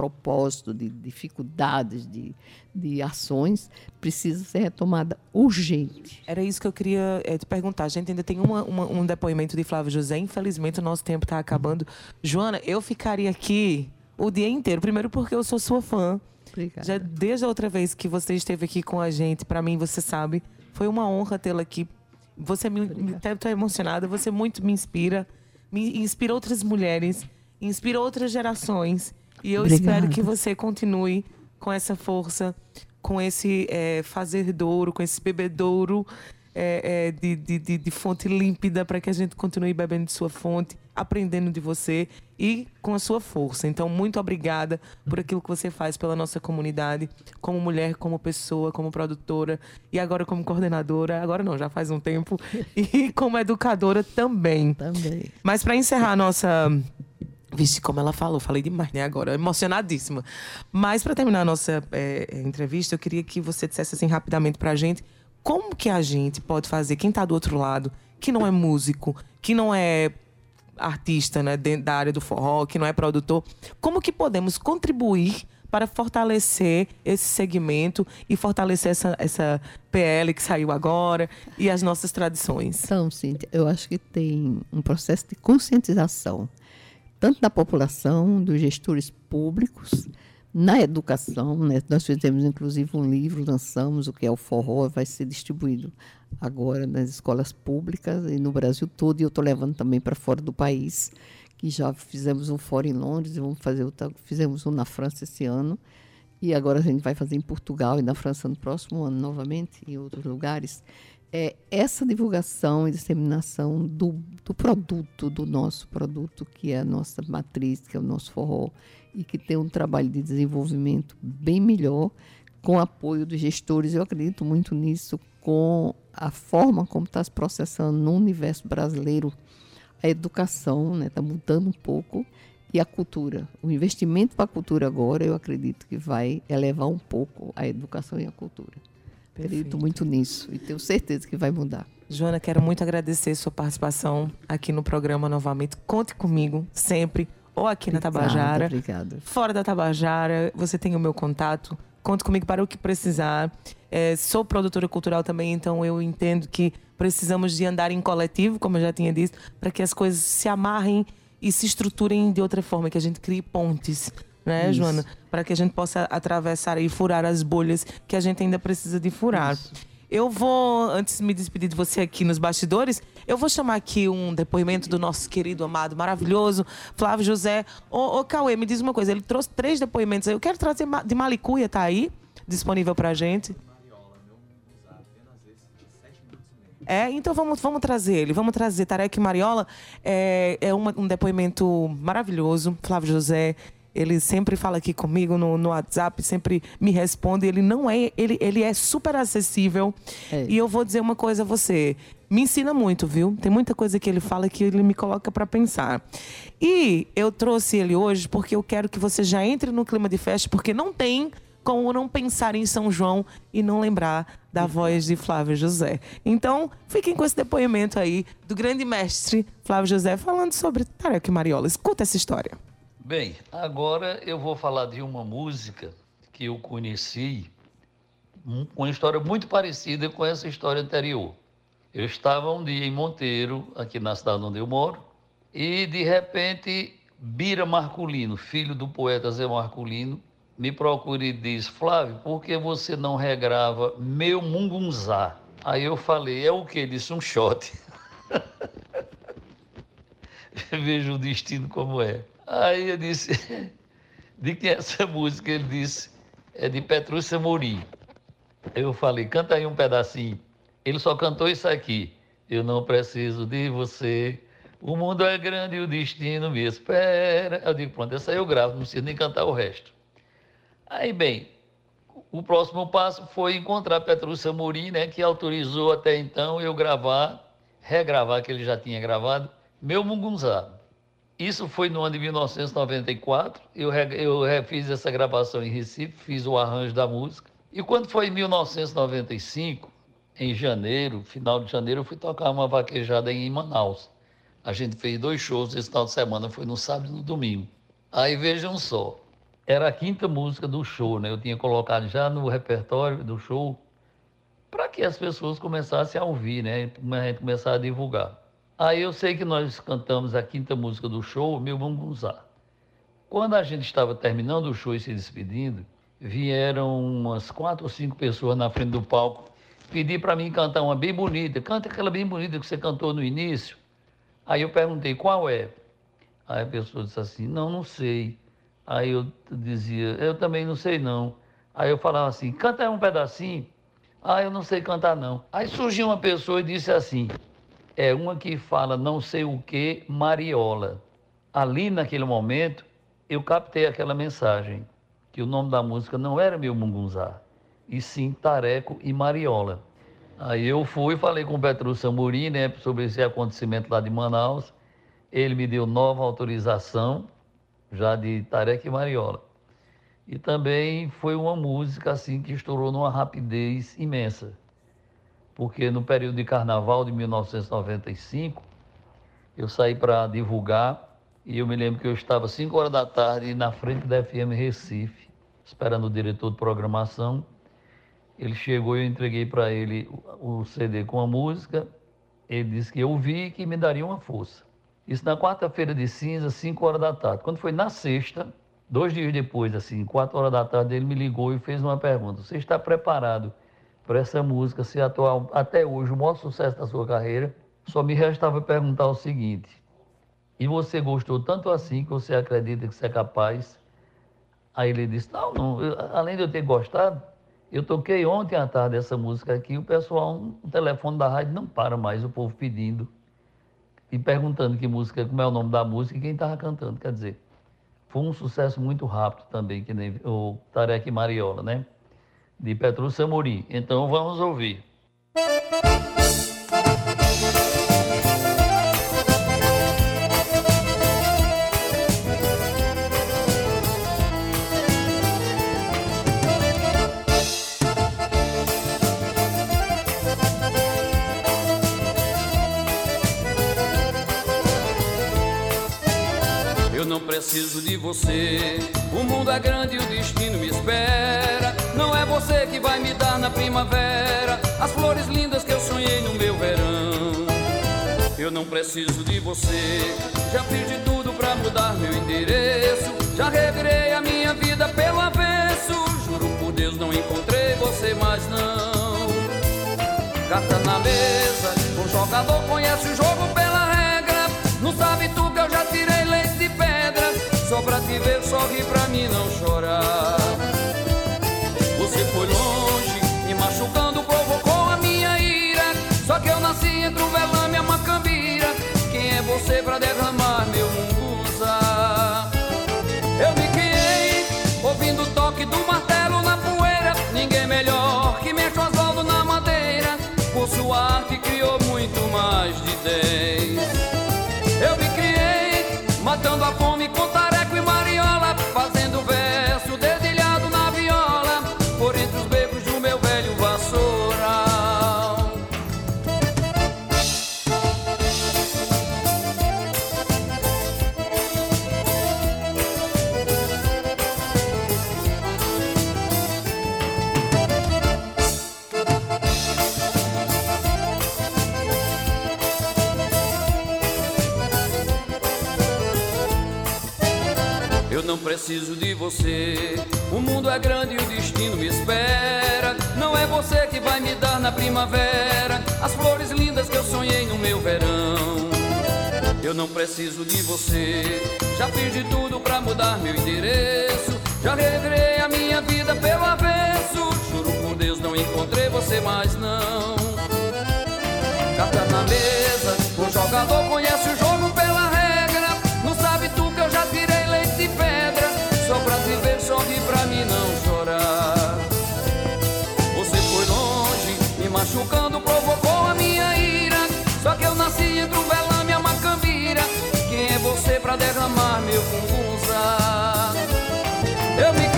propósito, de dificuldades, de, de ações, precisa ser retomada urgente. Era isso que eu queria eh, te perguntar. A gente ainda tem uma- uma- um depoimento de Flávio José. Infelizmente, o nosso tempo está acabando. Joana, eu ficaria aqui o dia inteiro. Primeiro porque eu sou sua fã. Obrigada. Já desde a outra vez que você esteve aqui com a gente, para mim, você sabe, foi uma honra tê-la aqui. Você me, me até emocionada, você muito me inspira, me inspira outras mulheres, inspira outras gerações. E eu Obrigada. espero que você continue com essa força, com esse eh, fazer douro, com esse bebedouro eh, eh, de, de, de, de fonte límpida para que a gente continue bebendo de sua fonte, aprendendo de você e com a sua força. Então, muito obrigada por aquilo que você faz pela nossa comunidade, como mulher, como pessoa, como produtora e agora como coordenadora. Agora não, já faz um tempo. E como educadora também. Também. Mas para encerrar a nossa. Vixe, como ela falou, falei demais, né? Agora, emocionadíssima. Mas para terminar a nossa eh, entrevista, eu queria que você dissesse assim rapidamente pra gente como que a gente pode fazer, quem tá do outro lado, que não é músico, que não é artista, né, dentro da área do forró, que não é produtor, como que podemos contribuir para fortalecer esse segmento e fortalecer essa, essa PL que saiu agora e as nossas tradições? Então, Cíntia, eu acho que tem um processo de conscientização, tanto da população, dos gestores públicos, na educação. Né? Nós fizemos, inclusive, um livro, lançamos o que é o forró, vai ser distribuído agora nas escolas públicas e no Brasil todo, e eu estou levando também para fora do país, que já fizemos um fora em Londres e vamos fazer outra, fizemos um na França esse ano. E agora a gente vai fazer em Portugal e na França no próximo ano novamente, em outros lugares. É essa divulgação e disseminação do, do produto, do nosso produto, que é a nossa matriz, que é o nosso forró, e que tem um trabalho de desenvolvimento bem melhor, com apoio dos gestores, eu acredito muito nisso, com a forma como está se processando no universo brasileiro a educação, está né, tá mudando um pouco, e a cultura. O investimento para a cultura agora, eu acredito que vai elevar um pouco a educação e a cultura. Acredito muito nisso e tenho certeza que vai mudar. Joana, quero muito agradecer sua participação aqui no programa novamente. Conte comigo sempre, ou aqui obrigada, na Tabajara. Fora da Tabajara, você tem o meu contato. Conte comigo para o que precisar. É, sou produtora cultural também, então eu entendo que precisamos de andar em coletivo, como eu já tinha dito, para que as coisas se amarrem e se estruturem de outra forma, que a gente crie pontes né, Isso. Joana? Para que a gente possa atravessar e furar as bolhas que a gente ainda precisa de furar. Isso. Eu vou, antes de me despedir de você aqui nos bastidores, eu vou chamar aqui um depoimento do nosso querido, amado, maravilhoso, Flávio José. Ô, ô Cauê, me diz uma coisa, ele trouxe três depoimentos aí. Eu quero trazer de Malicuia, tá aí? Disponível pra gente. É, então vamos, vamos trazer ele, vamos trazer Tarek Mariola. É, é uma, um depoimento maravilhoso. Flávio José, ele sempre fala aqui comigo no, no WhatsApp, sempre me responde. Ele não é, ele, ele é super acessível. É. E eu vou dizer uma coisa a você. Me ensina muito, viu? Tem muita coisa que ele fala que ele me coloca para pensar. E eu trouxe ele hoje porque eu quero que você já entre no clima de festa, porque não tem como não pensar em São João e não lembrar da voz de Flávio José. Então, fiquem com esse depoimento aí do grande mestre Flávio José falando sobre Tarek Mariola. Escuta essa história. Bem, agora eu vou falar de uma música que eu conheci, uma história muito parecida com essa história anterior. Eu estava um dia em Monteiro, aqui na cidade onde eu moro, e de repente Bira Marculino, filho do poeta Zé Marculino, me procura e diz: Flávio, por que você não regrava Meu Mungunzá? Aí eu falei: É o que? Disse: Um shot. Veja o destino como é. Aí eu disse, de quem é essa música? Ele disse, é de Petrúcia Morim. Eu falei, canta aí um pedacinho. Ele só cantou isso aqui. Eu não preciso de você. O mundo é grande e o destino me espera. Eu digo, pronto, essa aí eu gravo, não preciso nem cantar o resto. Aí, bem, o próximo passo foi encontrar Petrúcia Morim, né, que autorizou até então eu gravar, regravar, que ele já tinha gravado, Meu Mungunzá. Isso foi no ano de 1994. Eu, fiz essa gravação em Recife, fiz o arranjo da música. E quando foi em 1995, em janeiro, final de janeiro, eu fui tocar uma vaquejada em Manaus. A gente fez dois shows esse final de semana, foi no sábado e no domingo. Aí vejam só, era a quinta música do show, né? Eu tinha colocado já no repertório do show para que as pessoas começassem a ouvir, né? A gente começar a divulgar. Aí eu sei que nós cantamos a quinta música do show, Meu Mungunzá. Quando a gente estava terminando o show e se despedindo, vieram umas quatro ou cinco pessoas na frente do palco pedir para mim cantar uma bem bonita. Canta aquela bem bonita que você cantou no início. Aí eu perguntei, qual é? Aí a pessoa disse assim, não, não sei. Aí eu dizia, eu também não sei não. Aí eu falava assim, canta um pedacinho. Ah, eu não sei cantar não. Aí surgiu uma pessoa e disse assim, é uma que fala não sei o que, Mariola. Ali naquele momento, eu captei aquela mensagem, que o nome da música não era Meu Mungunzá, e sim Tareco e Mariola. Aí eu fui, falei com o Petrúcio Amorim, né, sobre esse acontecimento lá de Manaus. Ele me deu nova autorização, já de Tareco e Mariola. E também foi uma música assim que estourou numa rapidez imensa porque no período de carnaval de 1995, eu saí para divulgar e eu me lembro que eu estava 5 horas da tarde na frente da FM Recife, esperando o diretor de programação. Ele chegou e eu entreguei para ele o CD com a música. Ele disse que eu vi e que me daria uma força. Isso na quarta-feira de cinza, 5 horas da tarde. Quando foi na sexta, dois dias depois, assim, 4 horas da tarde, ele me ligou e fez uma pergunta: Você está preparado por essa música ser atual até hoje o maior sucesso da sua carreira, só me restava perguntar o seguinte: e você gostou tanto assim que você acredita que você é capaz? Aí ele disse: não, não eu, além de eu ter gostado, Eu toquei ontem à tarde essa música aqui, o pessoal, o telefone da rádio não para mais, o povo pedindo e perguntando que música, como é o nome da música e quem estava cantando. Quer dizer, foi um sucesso muito rápido também, que nem o Tarek Mariola, né? De Petrúcio Amorim. Então vamos ouvir. Eu não preciso de você. O mundo é grande e o destino me espera. Não é você que vai me dar na primavera as flores lindas que eu sonhei no meu verão. Eu não preciso de você. Já fiz de tudo pra mudar meu endereço. Já revirei a minha vida pelo avesso. Juro por Deus, não encontrei você mais não. Carta na mesa, o jogador conhece o jogo pela regra. Não sabe tu que eu já tirei leite de pedra. Só pra te ver, sorri pra mim não chorar. Fome com preciso de você. O mundo é grande e o destino me espera. Não é você que vai me dar na primavera as flores lindas que eu sonhei no meu verão. Eu não preciso de você. Já fiz de tudo pra mudar meu endereço. Já revirei a minha vida pelo avesso. Juro por Deus, não encontrei você mais não. Carta na mesa, o jogador conhece o jogo que eu nasci entre o velame a macambira. Quem é você pra derramar meu fungunza? Eu me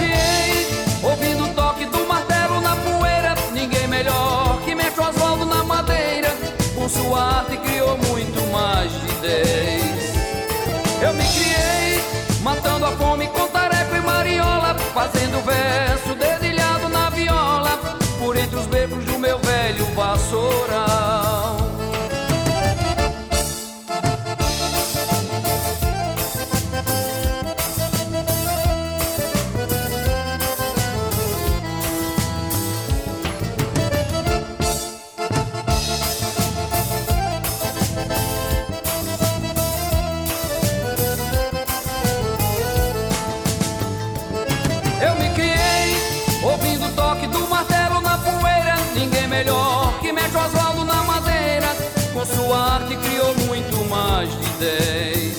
Eu me criei ouvindo o toque do martelo na poeira. Ninguém melhor que o Oswaldo na madeira. Com sua arte criou muito mais de dez.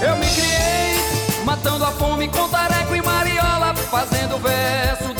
Eu me criei matando a fome com tareco e mariola, fazendo verso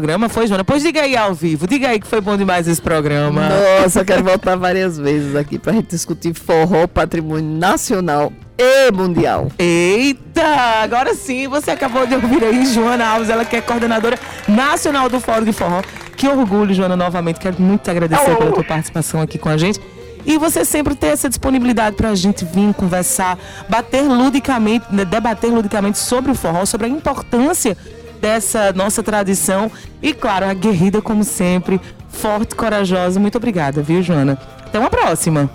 programa foi, Joana? Pois diga aí ao vivo, diga aí que foi bom demais esse programa. Nossa, quero voltar várias vezes aqui para a gente discutir forró, patrimônio nacional e mundial. Eita! Agora sim, você acabou de ouvir aí Joana Alves, ela que é coordenadora nacional do Fórum de Forró. Que orgulho, Joana, novamente. Quero muito te agradecer pela tua participação aqui com a gente. E você sempre ter essa disponibilidade para a gente vir conversar, bater ludicamente, né, debater ludicamente sobre o forró, sobre a importância dessa nossa tradição. E claro, aguerrida como sempre, forte, corajosa. Muito obrigada, viu, Joana? Até uma próxima.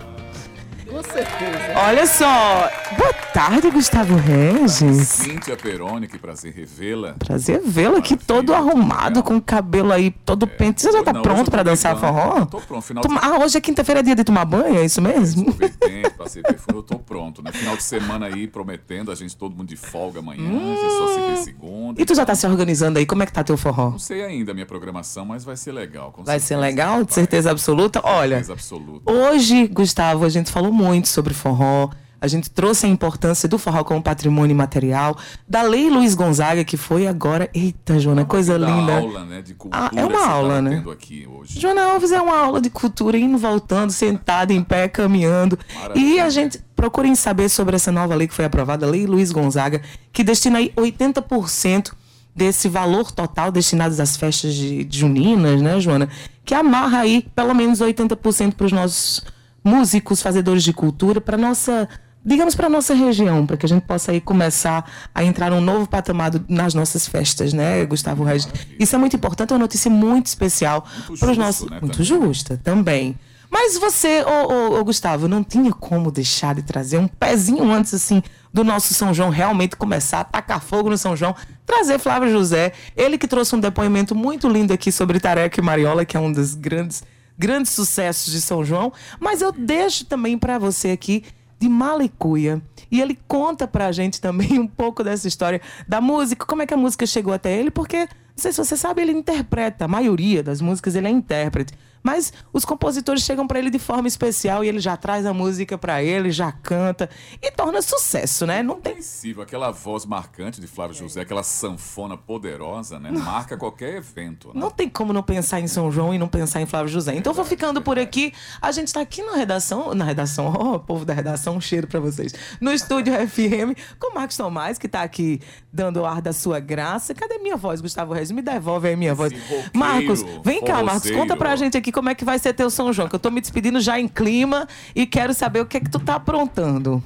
Com certeza. Olha só. Boa tarde, Gustavo Regis. Cíntia Peroni, que prazer revê-la. Prazer vê-lo aqui todo arrumado, com o cabelo aí todo pente. Você já tá Não, pronto pra dançar brincando. forró? Tô pronto, final Toma- de Ah, hoje é quinta-feira, é dia de tomar banho, é isso mesmo? Escovei tempo, passei perfume, eu tô pronto, né? Final de semana aí, prometendo, a gente todo mundo de folga amanhã, a gente só se vê segunda. E tu já tá se organizando aí? Como é que tá teu forró? Não sei ainda a minha programação, mas vai ser legal. com Vai ser certeza. legal, de certeza absoluta? Olha, Certeza absoluta. Hoje, Gustavo, a gente falou muito sobre forró. A gente trouxe a importância do forró como patrimônio imaterial, da Lei Luiz Gonzaga, que foi agora. Eita, Joana, coisa Da linda. aula, né, de cultura Ah, é uma tá aula, né? aqui hoje. Joana Alves é uma aula de cultura, indo, voltando, sentada em pé, caminhando. Maravilha. E a gente procurem saber sobre essa nova lei que foi aprovada, a Lei Luiz Gonzaga, que destina aí 80% desse valor total destinado às festas de, de juninas, né, Joana? Que amarra aí pelo menos 80% para os nossos músicos, fazedores de cultura, para nossa, digamos, para nossa região, para que a gente possa aí começar a entrar num novo patamar nas nossas festas, né, Gustavo Regis? Isso é muito importante, é uma notícia muito especial para os nossos, né, muito também. justa também. Mas você, ô, ô, ô, Gustavo, não tinha como deixar de trazer um pezinho antes, assim, do nosso São João realmente começar a tacar fogo no São João, trazer Flávio José, ele que trouxe um depoimento muito lindo aqui sobre Tareca e Mariola, que é um dos grandes, grandes sucessos de São João. Mas eu deixo também para você aqui de Malicuia. E ele conta pra gente também um pouco dessa história da música, como é que a música chegou até ele, porque, não sei se você sabe, ele interpreta, a maioria das músicas ele é intérprete. Mas os compositores chegam pra ele de forma especial e ele já traz a música pra ele, já canta e torna sucesso, né? Não tem aquela voz marcante de Flávio José, aquela sanfona poderosa, né? Marca qualquer evento. Né? Não tem como não pensar em São João e não pensar em Flávio José. Então vou ficando por aqui. A gente está aqui na redação, na redação, ó, povo da redação, um cheiro para vocês. No estúdio FM com o Marcos Tomás, que está aqui dando o ar da sua graça. Cadê minha voz, Gustavo Reis? Me devolve aí minha voz. Marcos, vem cá, Marcos, conta pra gente aqui como é que vai ser teu São João, que eu tô me despedindo já em clima e quero saber o que é que tu tá aprontando.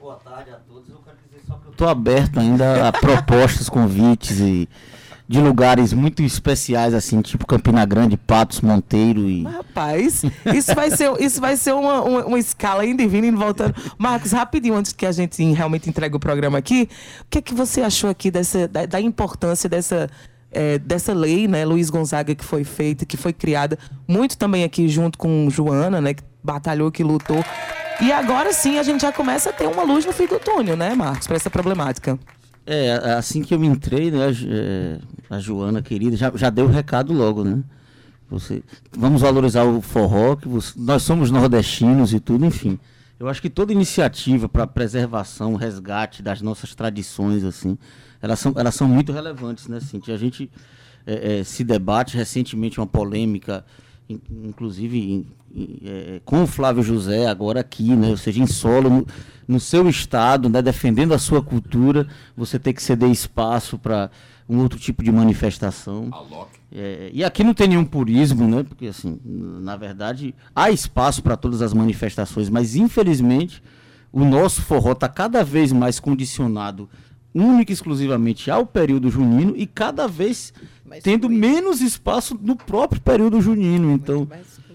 Boa tarde a todos. Eu quero dizer só que eu tô aberto ainda a propostas, convites e de lugares muito especiais assim, tipo Campina Grande, Patos, Monteiro e Rapaz, isso vai ser, isso vai ser uma, uma, uma escala indo e vindo, indo e voltando. Marcos, rapidinho, antes que a gente realmente entregue o programa aqui, o que é que você achou aqui dessa, da, da importância dessa, eh, dessa lei, né, Luiz Gonzaga, que foi feita, que foi criada, muito também aqui junto com Joana, né, que batalhou, que lutou. E agora sim a gente já começa a ter uma luz no fim do túnel, né, Marcos, para essa problemática. É, assim que eu me entrei, né, é, a Joana querida já, já deu o recado logo, né? Você, vamos valorizar o forró, que você- nós somos nordestinos e tudo, enfim. Eu acho que toda iniciativa para preservação, resgate das nossas tradições, assim, elas são, elas são muito relevantes, né, Cintia? A gente é, é, se debate recentemente uma polêmica, in- inclusive é, com o Flávio José, agora aqui, né? Ou seja, em solo, no, no seu estado, né? defendendo a sua cultura, você tem que ceder espaço para um outro tipo de manifestação. Alok. É, e aqui não tem nenhum purismo, né? Porque, assim, na verdade, há espaço para todas as manifestações, mas infelizmente o nosso forró está cada vez mais condicionado única e exclusivamente ao período junino e cada vez Mais tendo fluido. menos espaço no próprio período junino. Então,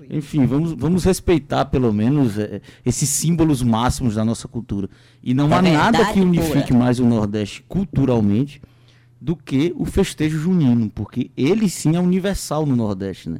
enfim, vamos, vamos respeitar pelo menos eh, esses símbolos máximos da nossa cultura. E não É há nada que unifique pura. mais o Nordeste culturalmente do que o festejo junino, porque ele sim é universal no Nordeste, né?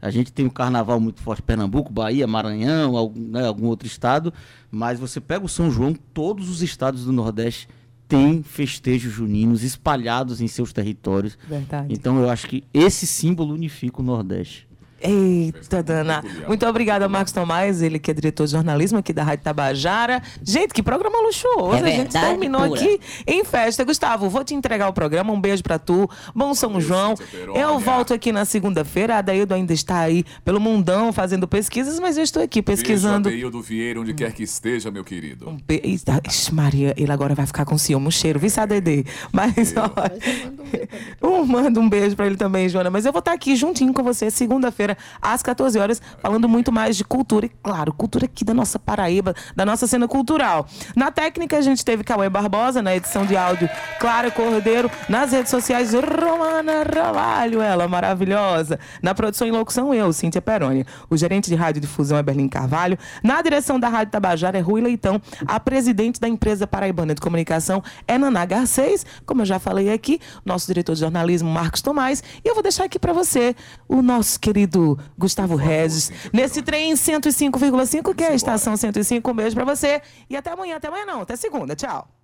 A gente tem um carnaval muito forte em Pernambuco, Bahia, Maranhão, algum, né, algum outro estado, mas você pega o São João, todos os estados do Nordeste têm festejos juninos espalhados em seus territórios. Verdade. Então eu acho que esse símbolo unifica o Nordeste. Eita, Dana. Muito obrigada, Marcos Tomás, ele que é diretor de jornalismo aqui da Rádio Tabajara. Gente, que programa luxuoso. É a gente terminou pura. aqui em festa. Gustavo, vou te entregar o programa. Um beijo pra tu. Bom São João. Eu volto aqui na segunda-feira. A Adaildo ainda está aí pelo mundão fazendo pesquisas, mas eu estou aqui pesquisando. Beijo, Adeildo Vieira, onde quer que esteja, meu querido. Um be... Eita, Ixi, Maria, ele agora vai ficar com ciúme, um cheiro, viu, Sadedê? Mas, olha, um, manda um beijo pra ele também, Joana. Mas eu vou estar aqui juntinho com você segunda-feira segunda-feira, às 14 horas, falando muito mais de cultura e, claro, cultura aqui da nossa Paraíba, da nossa cena cultural. Na técnica, a gente teve Cauê Barbosa, na edição de áudio, Clara Cordeiro, nas redes sociais, Romana Ramalho, ela maravilhosa. Na produção e locução, eu, Cíntia Peroni. O gerente de rádio difusão é Berlim Carvalho. Na direção da Rádio Tabajara é Rui Leitão. A presidente da empresa Paraibana de Comunicação é Naná Garcês. Como eu já falei aqui, nosso diretor de jornalismo, Marcos Tomás. E eu vou deixar aqui para você o nosso querido Gustavo Regis, nesse trem 105,5, que é a estação 105. Um beijo para você. E até amanhã. Até amanhã não, até segunda. Tchau.